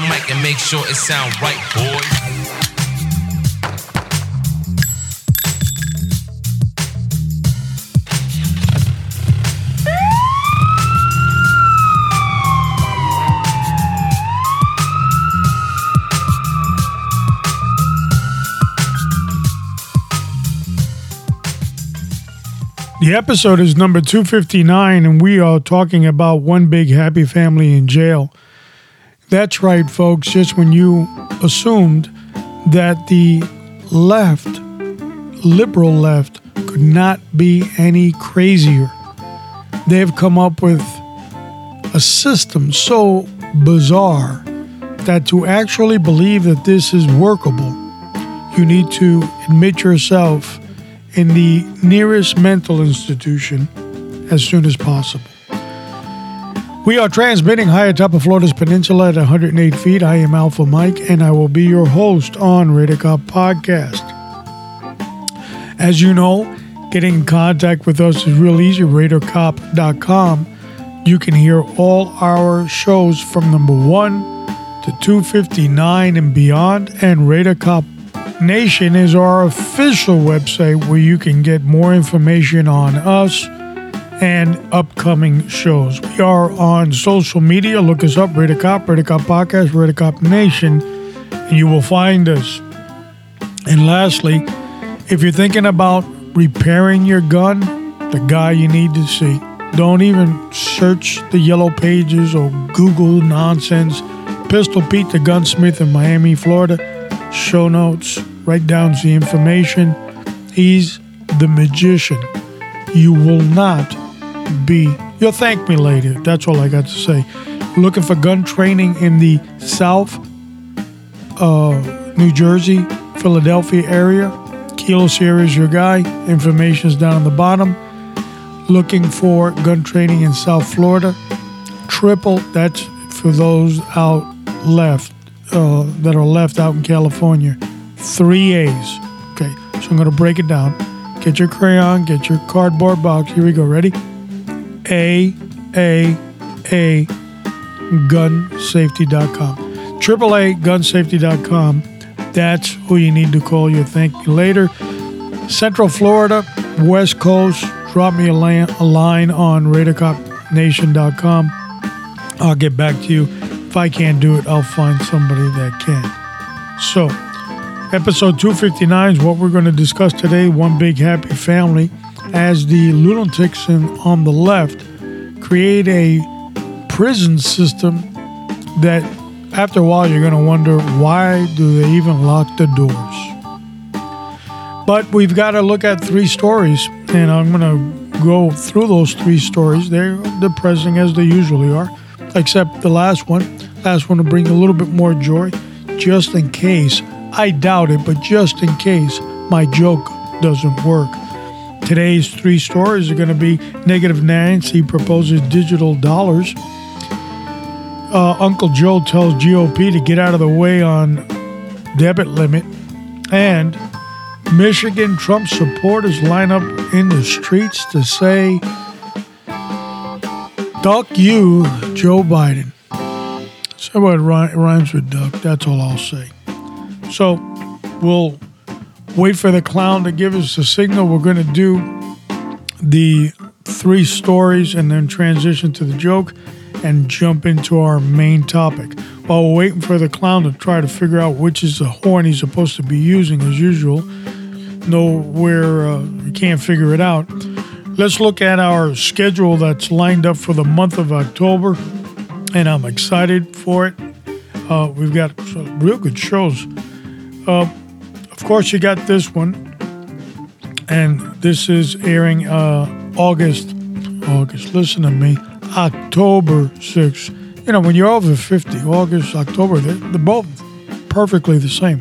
the mic and make sure it sound right, boys. The episode is number 259, and we are talking about one big happy family in jail. That's right, folks. Just when you assumed that the left, liberal left, could not be any crazier, they've come up with a system so bizarre that to actually believe that this is workable, you need to admit yourself in the nearest mental institution as soon as possible. We are transmitting high atop of Florida's peninsula at 108 feet. I am Alpha Mike, and I will be your host on Radar Cop Podcast. As you know, getting in contact with us is real easy. RadarCop.com. You can hear all our shows from number one to 259 and beyond, and Radar Cop Nation is our official website where you can get more information on us and upcoming shows. We are on social media. Look us up, Radar Cop, Radar Cop Podcast, Radar Cop Nation, and you will find us. And lastly, if you're thinking about repairing your gun, the guy you need to see. Don't even search the yellow pages or Google nonsense. Pistol Pete the gunsmith in Miami, Florida show notes, write down the information. He's the magician. You will not be, you'll thank me later. That's all I got to say. Looking for gun training in the South, uh, New Jersey, Philadelphia area. Kilo Sierra is your guy. Information is down on the bottom. Looking for gun training in South Florida. Triple, that's for those out left uh, that are left out in California. Three A's. Okay, so I'm going to break it down. Get your crayon, get your cardboard box. Here we go. Ready? A, A, A, gunsafety.com. Triple A, gunsafety.com. That's who you need to call. You thank you later. Central Florida, West Coast, drop me a, line, a line on radarcopnation.com. I'll get back to you if I can't do it, I'll find somebody that can. So, episode 259 is what we're going to discuss today One Big Happy Family. As the lunatics on the left create a prison system that, after a while, you're going to wonder why do they even lock the doors? But we've got to look at three stories, and I'm going to go through those three stories. They're depressing as they usually are, except the last one last one to bring a little bit more joy, just in case. I doubt it, but just in case my joke doesn't work. Today's three stories are going to be negative Nancy proposes digital dollars. Uh, Uncle Joe tells GOP to get out of the way on debit limit. And Michigan Trump supporters line up in the streets to say, Duck you, Joe Biden. So what rhymes with duck. That's all I'll say. So we'll wait for the clown to give us the signal. We're going to do the three stories and then transition to the joke and jump into our main topic. While we're waiting for the clown to try to figure out which is the horn he's supposed to be using, as usual, nowhere uh, can't figure it out. Let's look at our schedule that's lined up for the month of October and I'm excited for it. Uh, we've got some real good shows. Uh, of course, you got this one, and this is airing uh, August. August. Listen to me. October 6th. You know, when you're over 50, August, October, they're, they're both perfectly the same.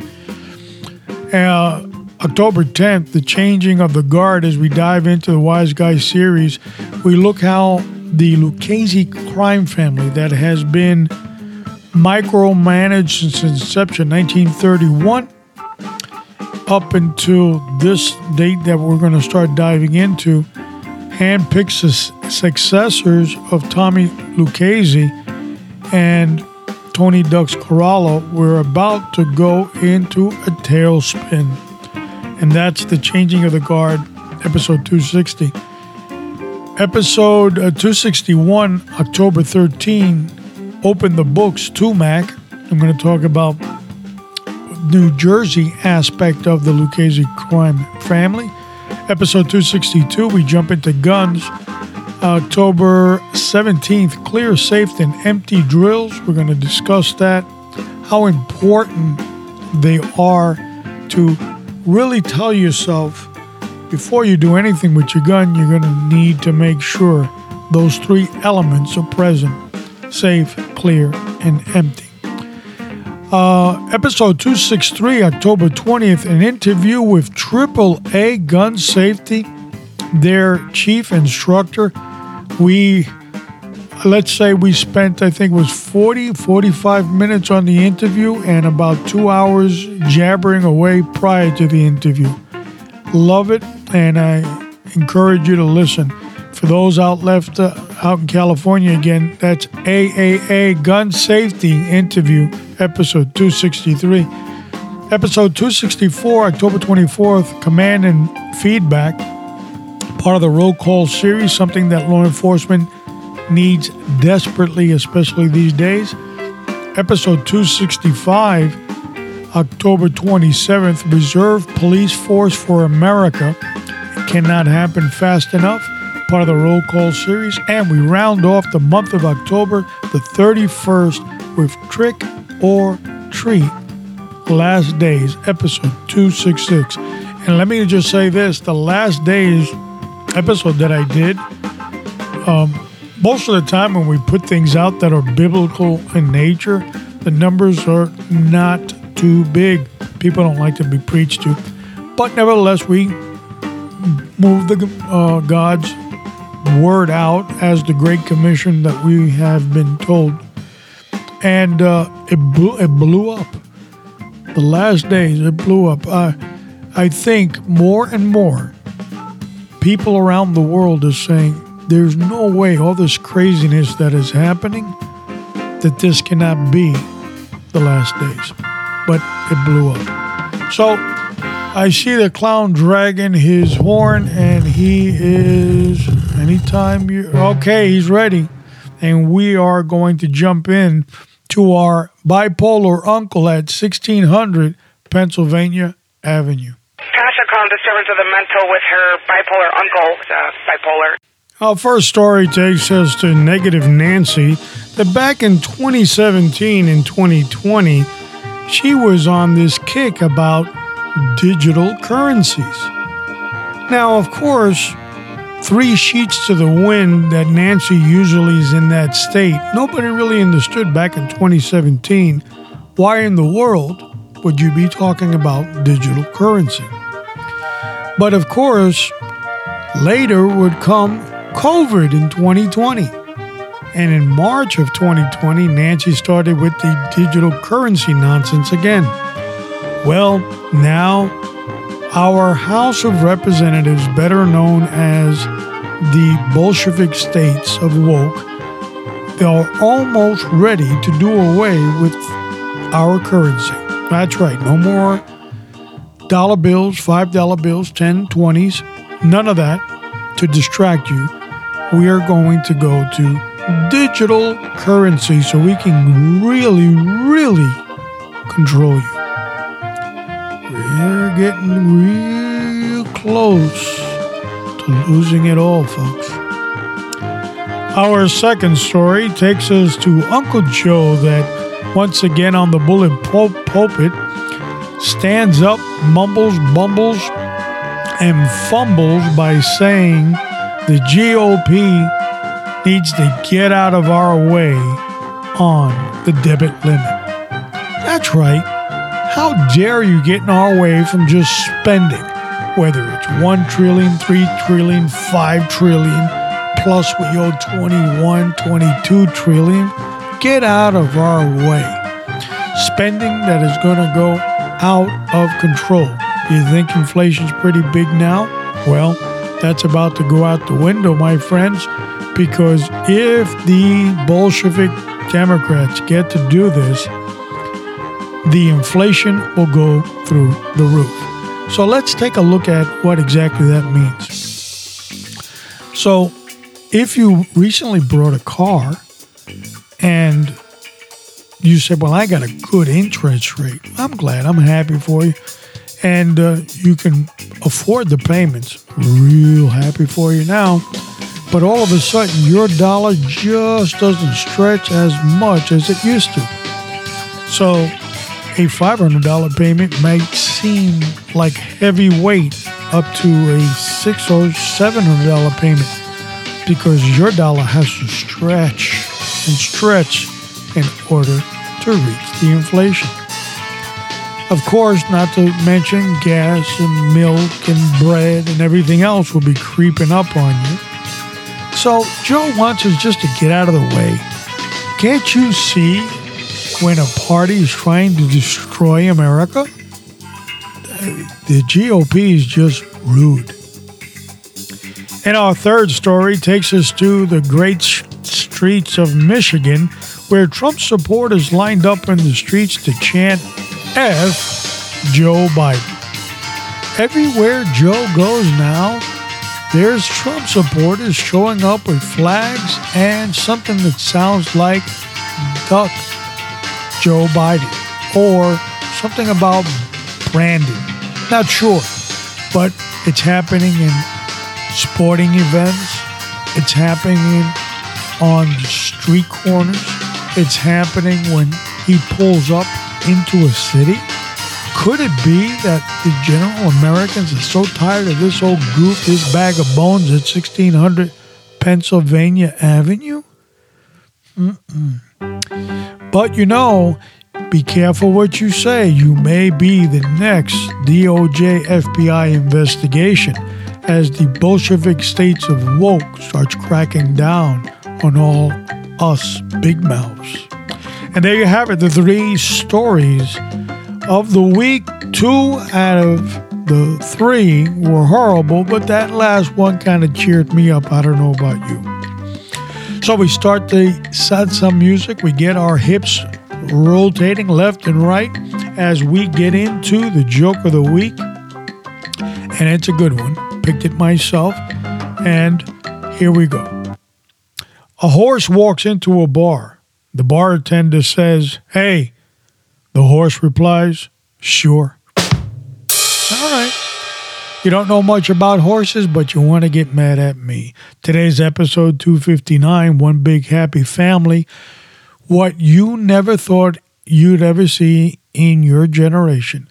Uh, October 10th, the changing of the guard as we dive into the Wise Guy series. We look how the Lucchese crime family that has been micromanaged since inception, 1931, up until this date that we're going to start diving into, handpicks the successors of Tommy Lucchese and Tony Ducks Corallo, we're about to go into a tailspin. And that's the Changing of the Guard, episode 260. Episode uh, 261, October 13, Open the Books to Mac. I'm going to talk about New Jersey aspect of the Lucchese crime family. Episode 262, we jump into guns. October 17th, clear, safe, and empty drills. We're going to discuss that, how important they are to really tell yourself before you do anything with your gun, you're going to need to make sure those three elements are present safe, clear, and empty. Uh, episode 263, October 20th, an interview with AAA Gun Safety, their chief instructor. We, let's say, we spent, I think was 40, 45 minutes on the interview and about two hours jabbering away prior to the interview. Love it, and I encourage you to listen. For those out left uh, out in California again, that's AAA Gun Safety Interview, episode 263. Episode 264, October 24th, Command and Feedback, part of the roll call series, something that law enforcement needs desperately, especially these days. Episode 265, October 27th, Reserve Police Force for America. It cannot happen fast enough part of the roll call series. And we round off the month of October, the 31st, with Trick or Treat Last Days, episode 266. And let me just say this the last days episode that I did, um, most of the time when we put things out that are biblical in nature, the numbers are not too big. People don't like to be preached to. But nevertheless, we move the uh, God's word out as the Great Commission that we have been told. And uh, it, blew, it blew up. The last days, it blew up. Uh, I think more and more people around the world are saying there's no way all this craziness that is happening that this cannot be the last days. But it blew up. So I see the clown dragging his horn, and he is anytime you okay. He's ready, and we are going to jump in to our bipolar uncle at 1600 Pennsylvania Avenue. Tasha called disturbance of the mental with her bipolar uncle, uh, bipolar. Our first story takes us to negative Nancy. That back in 2017 and 2020, she was on this kick about digital currencies. Now, of course, three sheets to the wind that Nancy usually is in that state, nobody really understood back in 2017 why in the world would you be talking about digital currency? But of course, later would come COVID in 2020. And in March of 2020, Nancy started with the digital currency nonsense again. Well, now our House of Representatives, better known as the Bolshevik states of woke, they are almost ready to do away with our currency. That's right, no more dollar bills, five dollar bills, 10, 20s, none of that to distract you. We are going to go to digital currency so we can really, really control you. Getting real close to losing it all, folks. Our second story takes us to Uncle Joe, that once again on the bullet pul- pulpit stands up, mumbles, bumbles, and fumbles by saying the GOP needs to get out of our way on the debit limit. That's right. How dare you get in our way from just spending, whether it's 1 trillion, 3 trillion, 5 trillion, plus we owe 21, 22 trillion. Get out of our way. Spending that is going to go out of control. You think inflation's pretty big now? Well, that's about to go out the window, my friends. Because if the Bolshevik Democrats get to do this, the inflation will go through the roof. So let's take a look at what exactly that means. So, if you recently bought a car and you said, Well, I got a good interest rate, I'm glad, I'm happy for you. And uh, you can afford the payments, real happy for you now. But all of a sudden, your dollar just doesn't stretch as much as it used to. So, a $500 payment might seem like heavy weight up to a six or $700 payment because your dollar has to stretch and stretch in order to reach the inflation. Of course, not to mention gas and milk and bread and everything else will be creeping up on you. So Joe wants us just to get out of the way. Can't you see when a party is trying to destroy America? The GOP is just rude. And our third story takes us to the great streets of Michigan, where Trump supporters lined up in the streets to chant F Joe Biden. Everywhere Joe goes now, there's Trump supporters showing up with flags and something that sounds like Duck Joe Biden or something about branding. Not sure, but it's happening in sporting events. It's happening on street corners. It's happening when he pulls up into a city. Could it be that the general Americans are so tired of this old goof, this bag of bones at 1600 Pennsylvania Avenue? Mm-mm. But you know, be careful what you say. You may be the next DOJ FBI investigation as the Bolshevik states of woke starts cracking down on all us big mouths. And there you have it, the three stories of the week. Two out of the three were horrible, but that last one kind of cheered me up. I don't know about you. So we start the salsa music. We get our hips rotating left and right as we get into the joke of the week. And it's a good one. Picked it myself. And here we go. A horse walks into a bar. The bartender says, Hey. The horse replies, Sure. All right. You don't know much about horses, but you want to get mad at me. Today's episode 259 One Big Happy Family. What you never thought you'd ever see in your generation.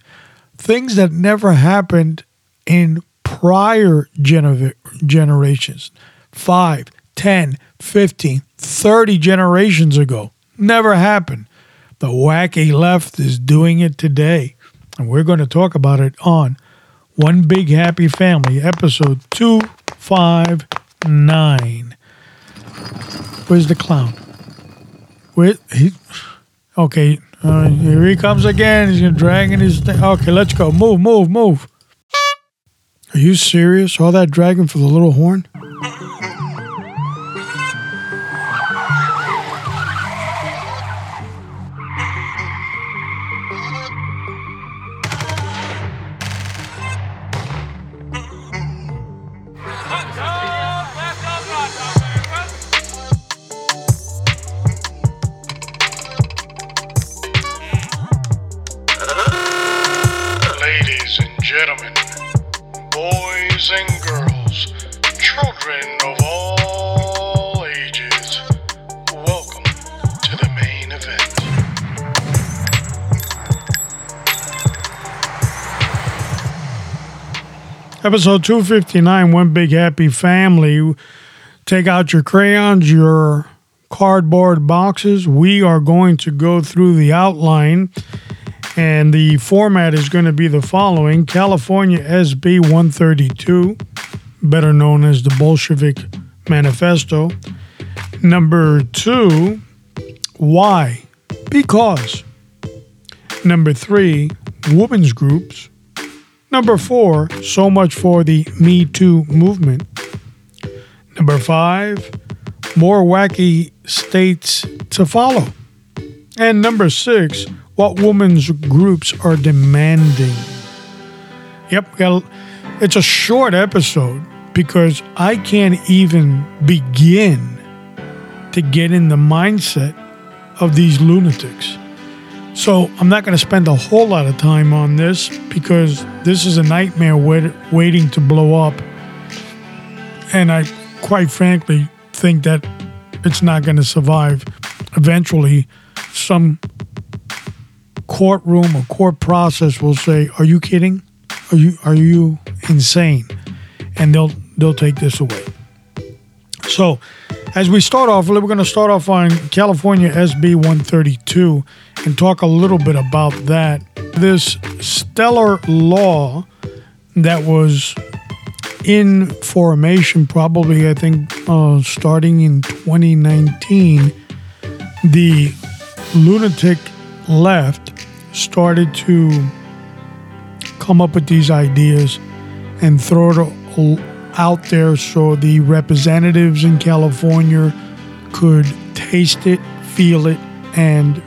Things that never happened in prior gener- generations. 5, 10, 15, 30 generations ago. Never happened. The wacky left is doing it today. And we're going to talk about it on One Big Happy Family, episode 259. Where's the clown? Where he? Okay, uh, here he comes again. He's dragging his thing. Okay, let's go. Move, move, move. Are you serious? All that dragging for the little horn? Episode 259 One Big Happy Family. Take out your crayons, your cardboard boxes. We are going to go through the outline, and the format is going to be the following California SB 132, better known as the Bolshevik Manifesto. Number two, why? Because. Number three, women's groups. Number four, so much for the Me Too movement. Number five, more wacky states to follow. And number six, what women's groups are demanding. Yep, it's a short episode because I can't even begin to get in the mindset of these lunatics. So I'm not going to spend a whole lot of time on this because this is a nightmare wait, waiting to blow up. And I, quite frankly, think that it's not going to survive. Eventually, some courtroom or court process will say, "Are you kidding? Are you are you insane?" And they'll they'll take this away. So, as we start off, we're going to start off on California SB 132 and talk a little bit about that. This stellar law that was in formation, probably, I think, uh, starting in 2019, the lunatic left started to come up with these ideas and throw it out there so the representatives in California could taste it, feel it, and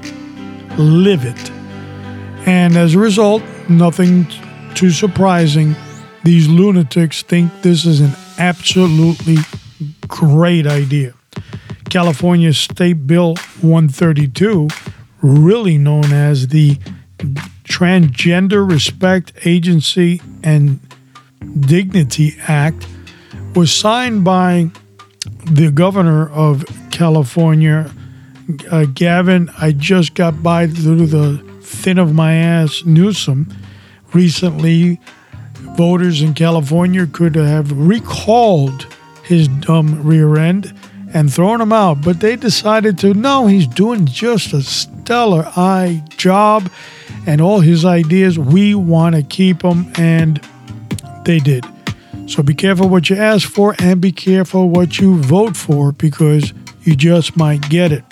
live it. And as a result, nothing too surprising, these lunatics think this is an absolutely great idea. California State Bill 132, really known as the Transgender Respect Agency and Dignity Act, was signed by the governor of California, uh, Gavin. I just got by through the thin of my ass Newsom recently. Voters in California could have recalled his dumb rear end and thrown him out, but they decided to no, he's doing just a stellar eye job and all his ideas. We want to keep him, and they did. So be careful what you ask for and be careful what you vote for because you just might get it.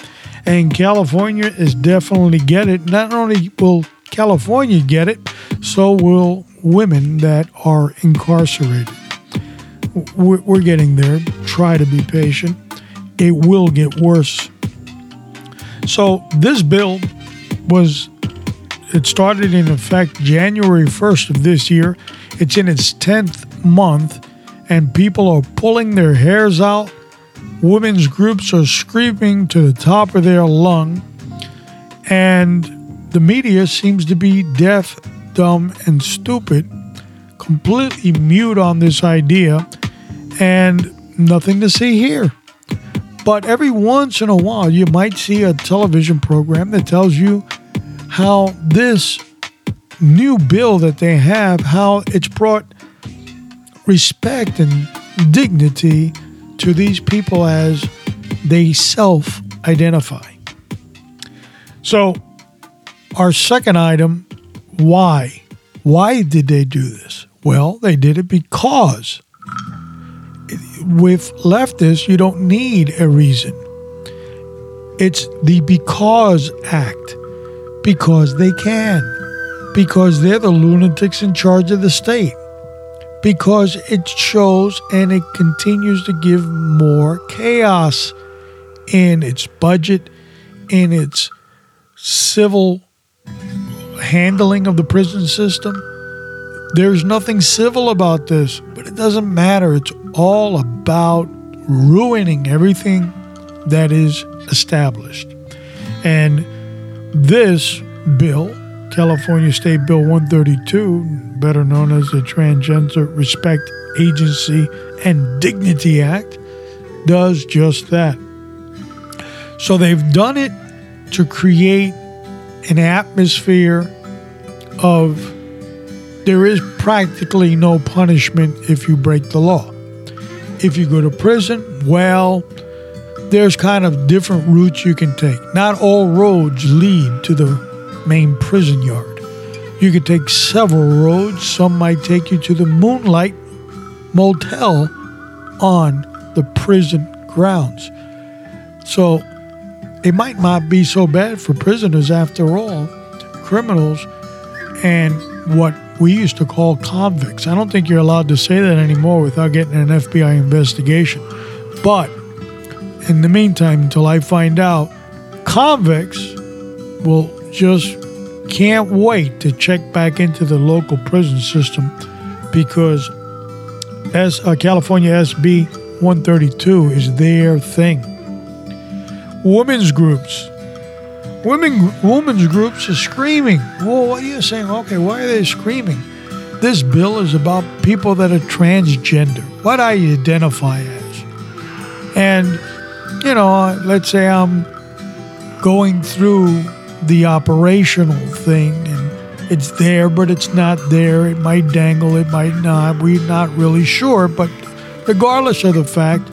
And California is definitely get it. Not only will California get it, so will women that are incarcerated. We're getting there. Try to be patient. It will get worse. So this bill was it started in effect January 1st of this year. It's in its 10th month, and people are pulling their hairs out. Women's groups are screaming to the top of their lung, and the media seems to be deaf, dumb, and stupid, completely mute on this idea, and nothing to see here. But every once in a while, you might see a television program that tells you how this new bill that they have, how it's brought respect and dignity to these people as they self identify. So, our second item why? Why did they do this? Well, they did it because with leftists, you don't need a reason. It's the because act. Because they can. Because they're the lunatics in charge of the state. Because it shows and it continues to give more chaos in its budget, in its civil handling of the prison system. There's nothing civil about this, but it doesn't matter. It's all about ruining everything that is established. And this bill, California State Bill 132, better known as the Transgender Respect Agency and Dignity Act, does just that. So they've done it to create an atmosphere of there is practically no punishment if you break the law. If you go to prison, well, there's kind of different routes you can take. Not all roads lead to the main prison yard. You could take several roads. Some might take you to the Moonlight Motel on the prison grounds. So it might not be so bad for prisoners after all, criminals, and what we used to call convicts. I don't think you're allowed to say that anymore without getting an FBI investigation. But in the meantime, until I find out, convicts will just can't wait to check back into the local prison system because as uh, California SB 132 is their thing. Women's groups. Women, women's groups are screaming. Well, what are you saying? Okay, why are they screaming? This bill is about people that are transgender. What I identify as. And, you know, let's say I'm going through the operational thing and it's there, but it's not there. It might dangle, it might not. We're not really sure. But regardless of the fact,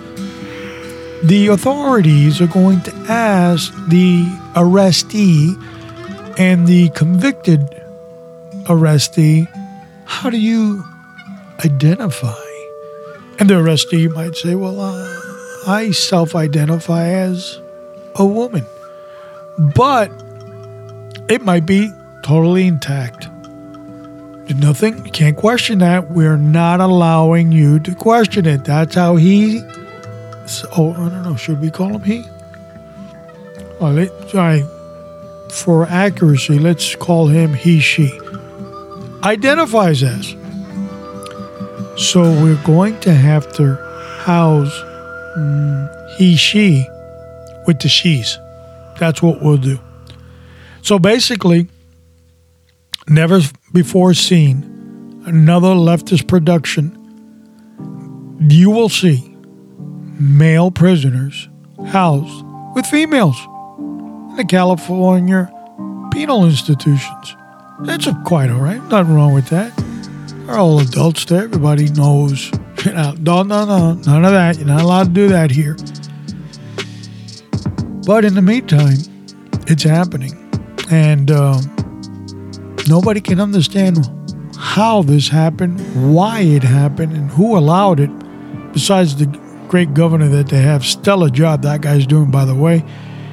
the authorities are going to ask the arrestee and the convicted arrestee, how do you identify? And the arrestee might say, well, uh, I self identify as a woman. But it might be totally intact. Nothing, you can't question that. We're not allowing you to question it. That's how he, oh, I don't know, should we call him he? Oh, let, sorry, for accuracy, let's call him he, she. Identifies as. So we're going to have to house mm, he, she with the she's. That's what we'll do. So basically, never before seen another leftist production. You will see male prisoners housed with females in the California penal institutions. That's quite all right. Nothing wrong with that. They're all adults there. Everybody knows. You know, no, no, no, none of that. You're not allowed to do that here. But in the meantime, it's happening. And um, nobody can understand how this happened, why it happened, and who allowed it, besides the great governor that they have. Stellar job that guy's doing, by the way.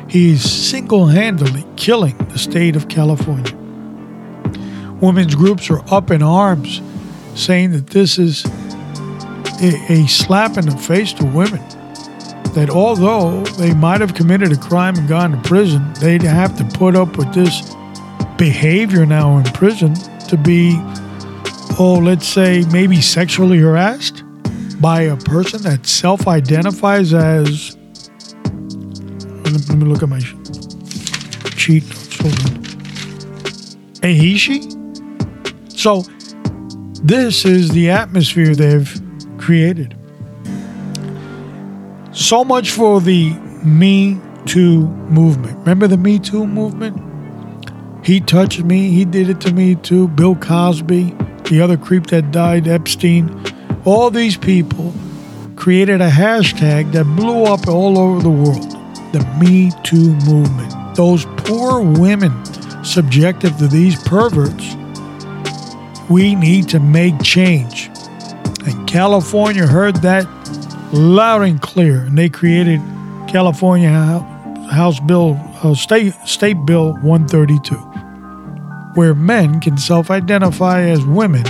He's single handedly killing the state of California. Women's groups are up in arms saying that this is a, a slap in the face to women that although they might have committed a crime and gone to prison, they'd have to put up with this behavior now in prison to be, oh, let's say maybe sexually harassed by a person that self identifies as. Let me look at my cheat. A he, she? So, this is the atmosphere they've created. So much for the Me Too movement. Remember the Me Too movement? He touched me, he did it to me too. Bill Cosby, the other creep that died, Epstein. All these people created a hashtag that blew up all over the world the Me Too movement. Those poor women subjected to these perverts. We need to make change. And California heard that loud and clear, and they created California House Bill, uh, State State Bill 132, where men can self-identify as women,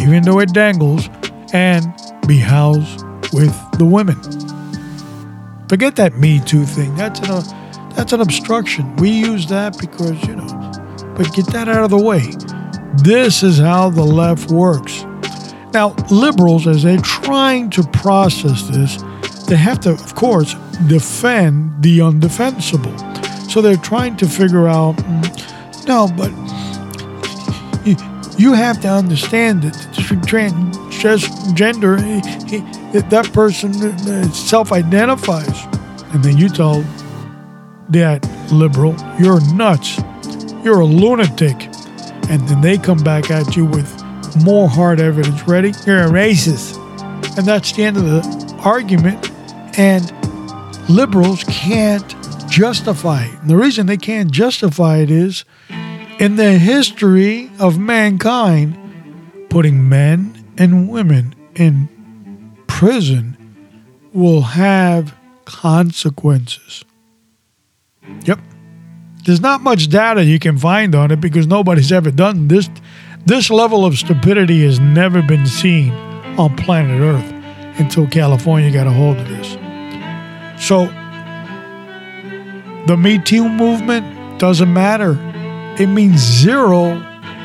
even though it dangles, and be housed with the women. Forget that Me Too thing. That's an uh, that's an obstruction. We use that because you know, but get that out of the way. This is how the left works. Now, liberals, as they're trying to process this, they have to, of course, defend the undefensible. So they're trying to figure out mm, no, but you, have to understand that transgender, that person uh, self identifies. And then you tell that liberal, you're nuts, you're a lunatic. And then they come back at you with more hard evidence. Ready? You're a racist. And that's the end of the argument. And liberals can't justify it. And the reason they can't justify it is in the history of mankind, putting men and women in prison will have consequences. Yep. There's not much data you can find on it because nobody's ever done this this level of stupidity has never been seen on planet Earth until California got a hold of this. So The Me Too movement doesn't matter. It means zero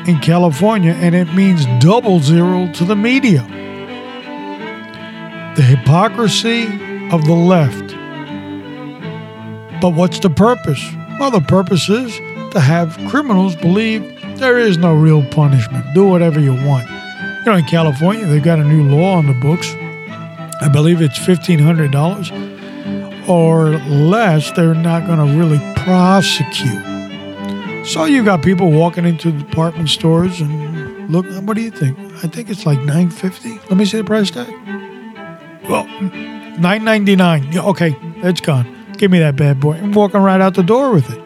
in California and it means double zero to the media. The hypocrisy of the left. But what's the purpose? Well, the purpose is to have criminals believe there is no real punishment. Do whatever you want. You know, in California, they've got a new law on the books. I believe it's $1,500 or less. They're not going to really prosecute. So you got people walking into department stores and look. What do you think? I think it's like nine fifty. Let me see the price tag. Well, nine ninety nine. Yeah, okay, it's gone. Give me that bad boy. I'm walking right out the door with it.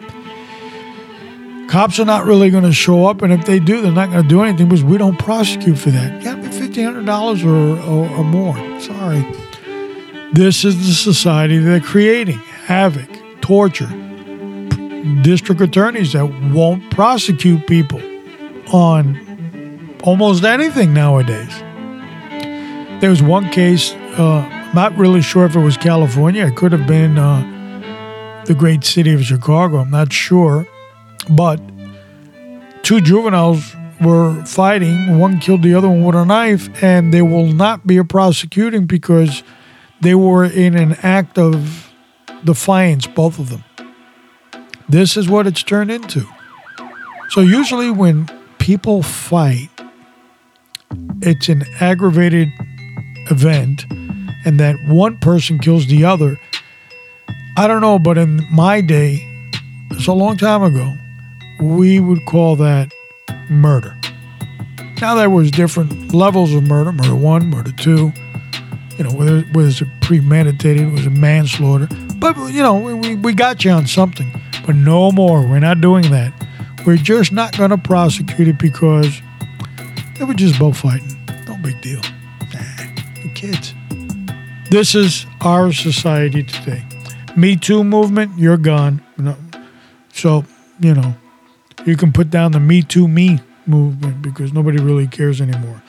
Cops are not really going to show up, and if they do, they're not going to do anything because we don't prosecute for that. Got be fifteen hundred dollars or, or or more. Sorry. This is the society they're creating: havoc, torture, district attorneys that won't prosecute people on almost anything nowadays. There was one case, uh, not really sure if it was California. It could have been uh, the great city of Chicago. I'm not sure. But two juveniles were fighting. One killed the other one with a knife, and they will not be prosecuting because they were in an act of defiance, both of them. This is what it's turned into. So, usually, when people fight, it's an aggravated event, and that one person kills the other. I don't know, but in my day, it's a long time ago, we would call that murder. Now, there was different levels of murder murder one, murder two, you know, whether, it was premeditated, it was a manslaughter. But, you know, we, we got you on something. But no more. We're not doing that. We're just not going to prosecute it because they were just both fighting. No big deal. Nah, the kids. This is our society today. Me Too movement, you're gone. So, you know, you can put down the Me Too Me movement because nobody really cares anymore.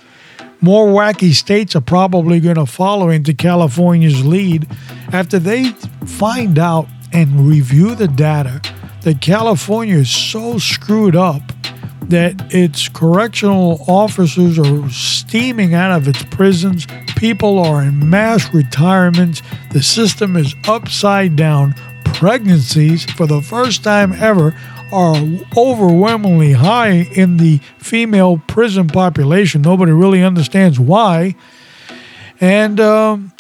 More wacky states are probably going to follow into California's lead after they find out and review the data that California is so screwed up that its correctional officers are steaming out of its prisons. People are in mass retirements. The system is upside down. Pregnancies, for the first time ever, are overwhelmingly high in the female prison population. Nobody really understands why. And um,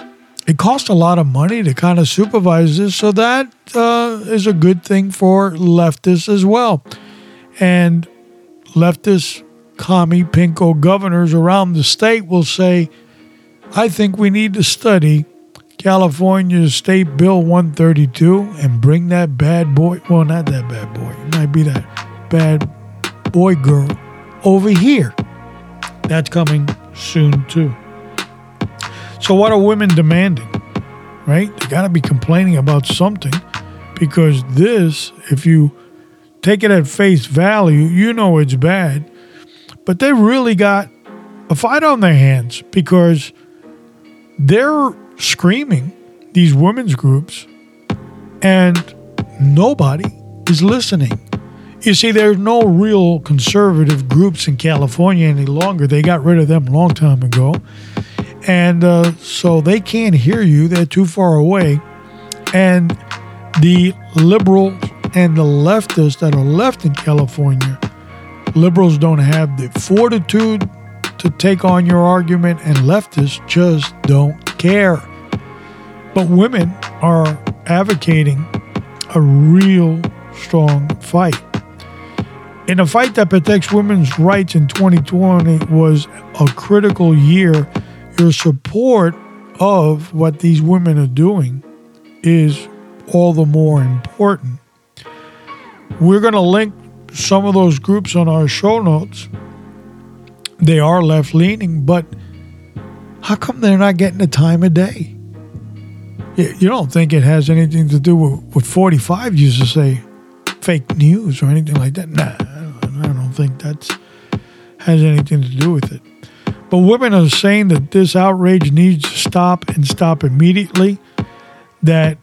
it costs a lot of money to kind of supervise this, so that uh, is a good thing for leftists as well. And leftist commie pinko governors around the state will say, I think we need to study California's State Bill 132 and bring that bad boy, well, not that bad boy, it might be that bad boy girl over here. That's coming soon, too. So, what are women demanding? Right? They got to be complaining about something because this, if you take it at face value, you know it's bad. But they really got a fight on their hands because they're screaming, these women's groups, and nobody is listening. You see, there's no real conservative groups in California any longer. They got rid of them a long time ago. And uh, so they can't hear you, they're too far away. And the liberals and the leftists that are left in California, liberals don't have the fortitude to take on your argument, and leftists just don't care. But women are advocating a real strong fight. In a fight that protects women's rights in 2020 was a critical year. Your support of what these women are doing is all the more important. We're going to link some of those groups on our show notes. They are left leaning, but how come they're not getting the time of day? You don't think it has anything to do with what 45 used to say fake news or anything like that? Nah, I don't think that has anything to do with it. But women are saying that this outrage needs to stop and stop immediately, that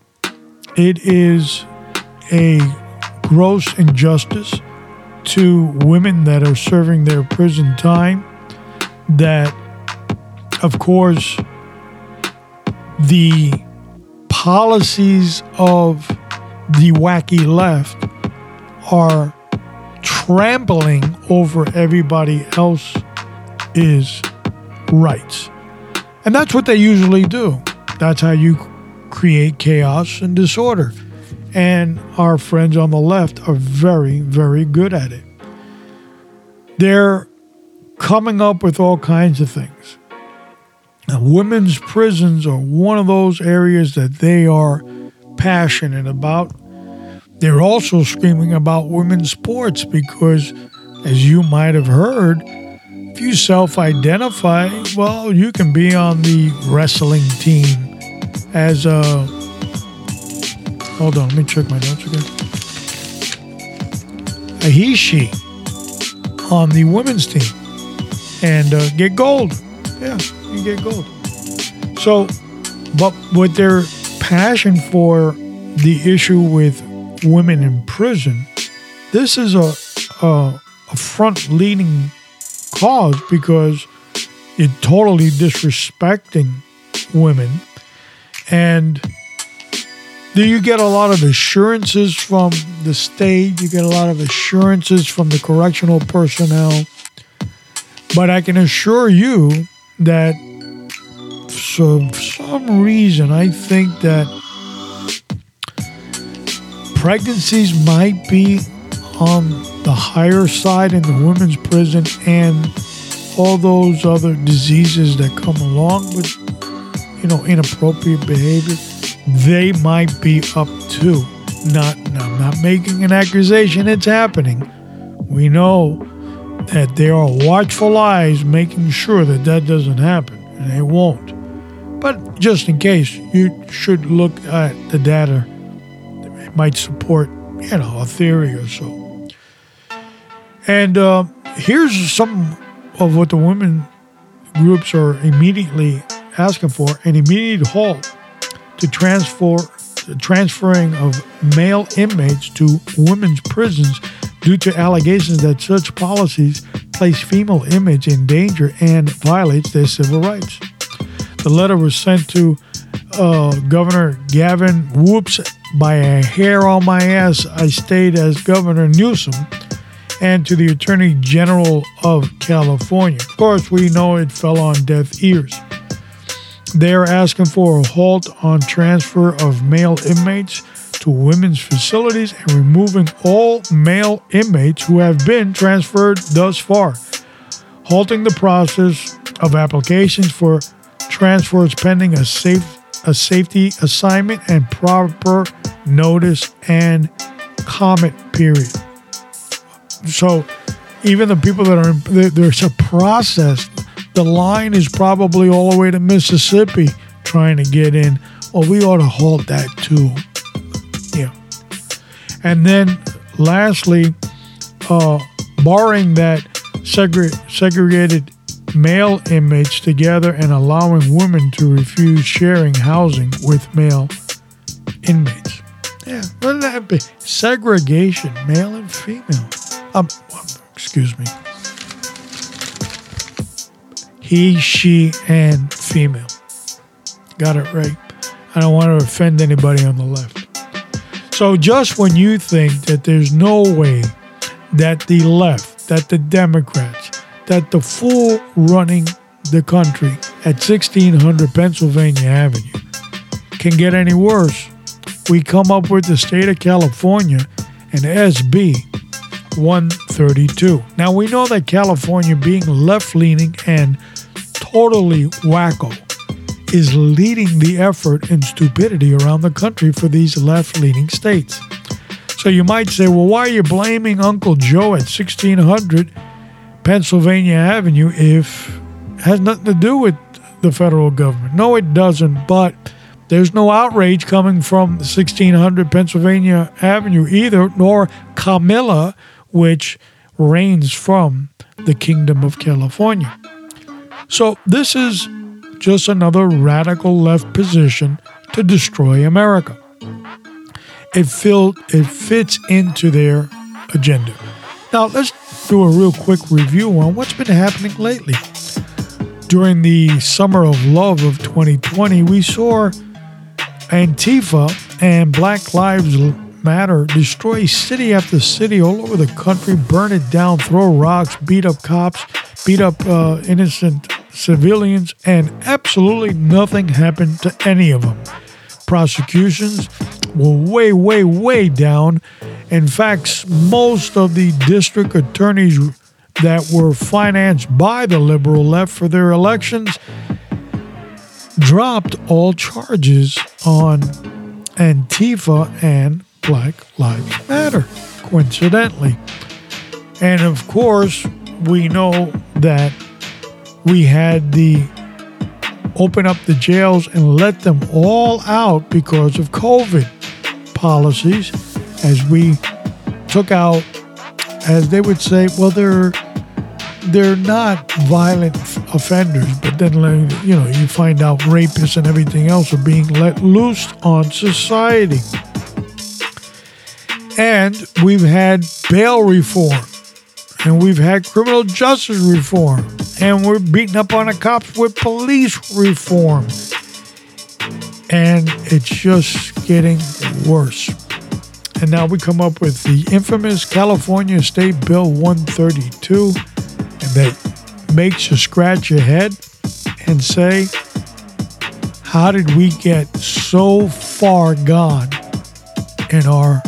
it is a gross injustice to women that are serving their prison time. That, of course, the policies of the wacky left are trampling over everybody else's rights. And that's what they usually do. That's how you create chaos and disorder. And our friends on the left are very, very good at it. They're coming up with all kinds of things. Now, women's prisons are one of those areas that they are passionate about. They're also screaming about women's sports because, as you might have heard, if you self identify, well, you can be on the wrestling team as a. Hold on, let me check my notes again. A he, she on the women's team and uh, get gold. Yeah, you get gold. So, but with their passion for the issue with women in prison, this is a, a, a front leading cause because you're totally disrespecting women. And do you get a lot of assurances from the state? You get a lot of assurances from the correctional personnel. But I can assure you that for some reason, I think that pregnancies might be on the higher side in the women's prison and all those other diseases that come along with you know inappropriate behavior. They might be up too. Not i'm not making an accusation. It's happening. We know that there are watchful eyes making sure that that doesn't happen. And it won't but just in case you should look at the data it might support you know a theory or so and uh, here's some of what the women groups are immediately asking for an immediate halt to transfer transferring of male inmates to women's prisons due to allegations that such policies place female inmates in danger and violates their civil rights. The letter was sent to uh, Governor Gavin Whoops by a hair on my ass. I stayed as Governor Newsom and to the Attorney General of California. Of course, we know it fell on deaf ears. They are asking for a halt on transfer of male inmates to women's facilities and removing all male inmates who have been transferred thus far, halting the process of applications for transfers pending a safe a safety assignment and proper notice and comment period. So even the people that are there's a process. The line is probably all the way to Mississippi trying to get in. Well, we ought to halt that too. Yeah. And then lastly, uh, barring that segre- segregated male inmates together and allowing women to refuse sharing housing with male inmates. Yeah, wouldn't that be segregation, male and female? Um, excuse me. He, she, and female. Got it right. I don't want to offend anybody on the left. So just when you think that there's no way that the left, that the Democrats, that the fool running the country at 1600 Pennsylvania Avenue can get any worse, we come up with the state of California and SB 132. Now, we know that California, being left leaning and totally wacko, is leading the effort in stupidity around the country for these left leaning states. So you might say, well, why are you blaming Uncle Joe at 1600 Pennsylvania Avenue if has nothing to do with the federal government? No, it doesn't, but there's no outrage coming from 1600 Pennsylvania Avenue either, nor Camilla, which reigns from the Kingdom of California. So, this is just another radical left position to destroy America. it feel it fits into their agenda. Now let's do a real quick review on what's been happening lately. During the summer of love of 2020, we saw Antifa and Black Lives Matter destroy city after city all over the country, burn it down, throw rocks, beat up cops, beat up uh, innocent civilians, and absolutely nothing happened to any of them. Prosecutions were way, way, way down. In fact, most of the district attorneys that were financed by the liberal left for their elections dropped all charges on Antifa and Black Lives Matter, coincidentally. And of course, we know that we had the open up the jails and let them all out because of COVID policies as we took out, as they would say, well, they're they're not violent offenders, but then you know you find out rapists and everything else are being let loose on society. And we've had bail reform, and we've had criminal justice reform, and we're beating up on the cops with police reform. And it's just getting worse. And now we come up with the infamous California State Bill 132 and that makes you scratch your head and say, How did we get so far gone in our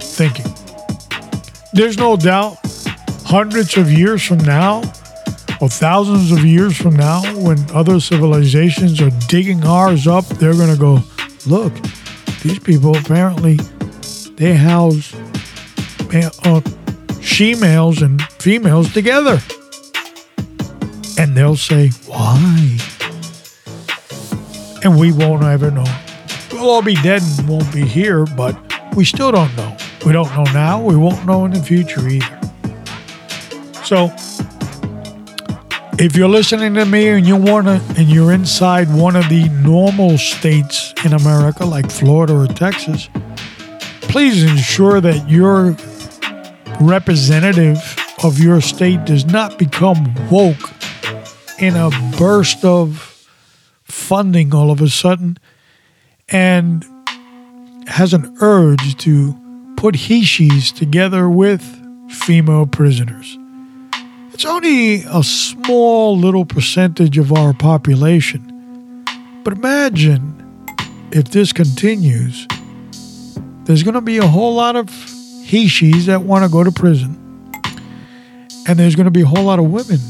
thinking? There's no doubt hundreds of years from now, or thousands of years from now, when other civilizations are digging ours up, they're going to go, Look, these people apparently they house uh, she males and females together. And they'll say, Why? And we won't ever know. We'll all be dead and won't be here, but we still don't know. We don't know now. We won't know in the future either. So, if you're listening to me and you want to, and you're inside one of the normal states in America, like Florida or Texas, please ensure that your representative of your state does not become woke in a burst of funding all of a sudden and has an urge to put he-she's together with female prisoners. It's only a small little percentage of our population. But imagine if this continues, there's going to be a whole lot of he she's that want to go to prison. And there's going to be a whole lot of women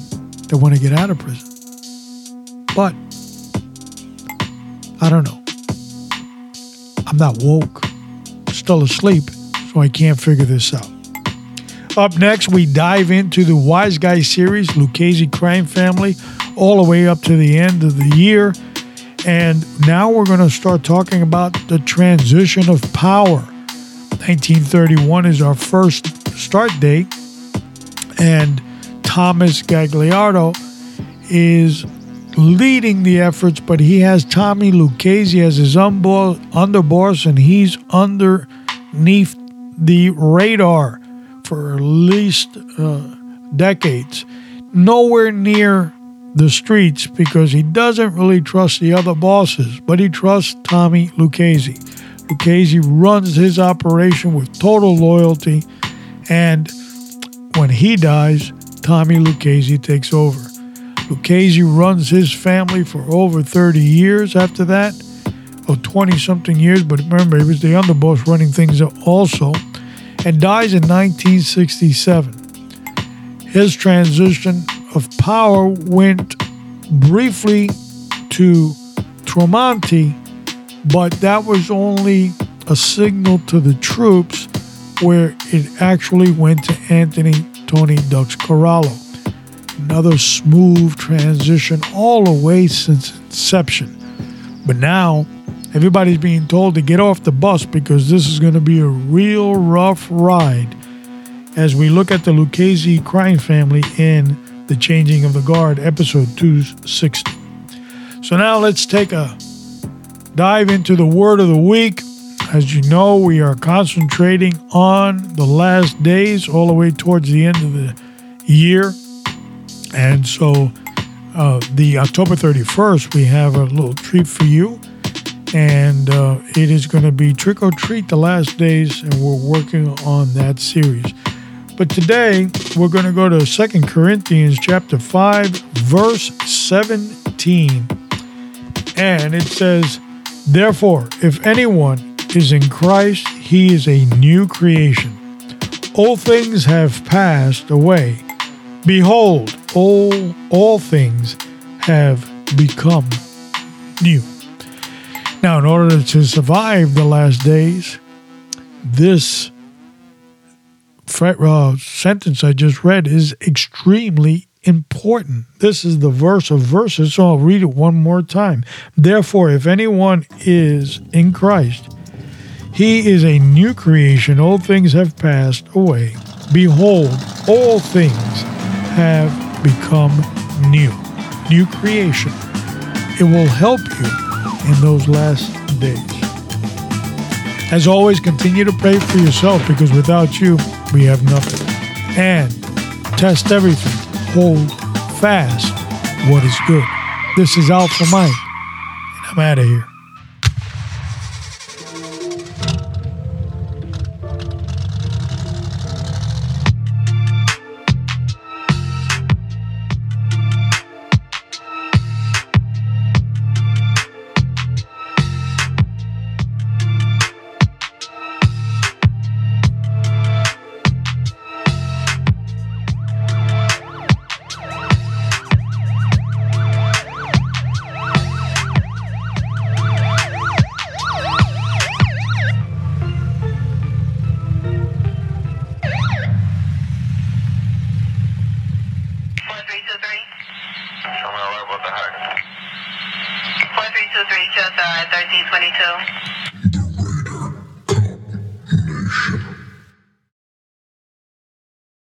that want to get out of prison. But I don't know. I'm not woke, still asleep, so I can't figure this out. Up next, we dive into the Wise Guy series, Lucchese Crime Family, all the way up to the end of the year. And now we're going to start talking about the transition of power. 1931 is our first start date, and Thomas Gagliano is leading the efforts, but he has Tommy Lucchese as his underboss, and he's underneath the radar for at least uh, decades. Nowhere near the streets because he doesn't really trust the other bosses, but he trusts Tommy Lucchese. Lucchese runs his operation with total loyalty, and when he dies, Tommy Lucchese takes over. Lucchese runs his family for over 30 years after that, or 20 something years, but remember, he was the underboss running things also, and dies in 1967. His transition of power went briefly to Tramunti, but that was only a signal to the troops where it actually went to Anthony Tony Ducks Corallo. Another smooth transition all the way since inception. But now everybody's being told to get off the bus because this is going to be a real rough ride as we look at the Lucchese crime family in the Changing of the Guard, episode 260. So now let's take a dive into the word of the week. As you know, we are concentrating on the last days all the way towards the end of the year. And so, uh, the October 31st, we have a little treat for you. And uh, it is going to be Trick or Treat the last days, and we're working on that series. But today, we're going to go to Second Corinthians chapter 5, verse 17. And it says, Therefore, if anyone is in Christ, he is a new creation. All things have passed away. Behold, all, all things have become new. Now, in order to survive the last days, this uh, sentence I just read is extremely important. This is the verse of verses, so I'll read it one more time. Therefore, if anyone is in Christ, he is a new creation. All things have passed away. Behold, all things have become new. New creation. It will help you in those last days. As always, continue to pray for yourself because without you, we have nothing. And test everything. Hold fast what is good. This is Alpha Mike, and I'm out of here.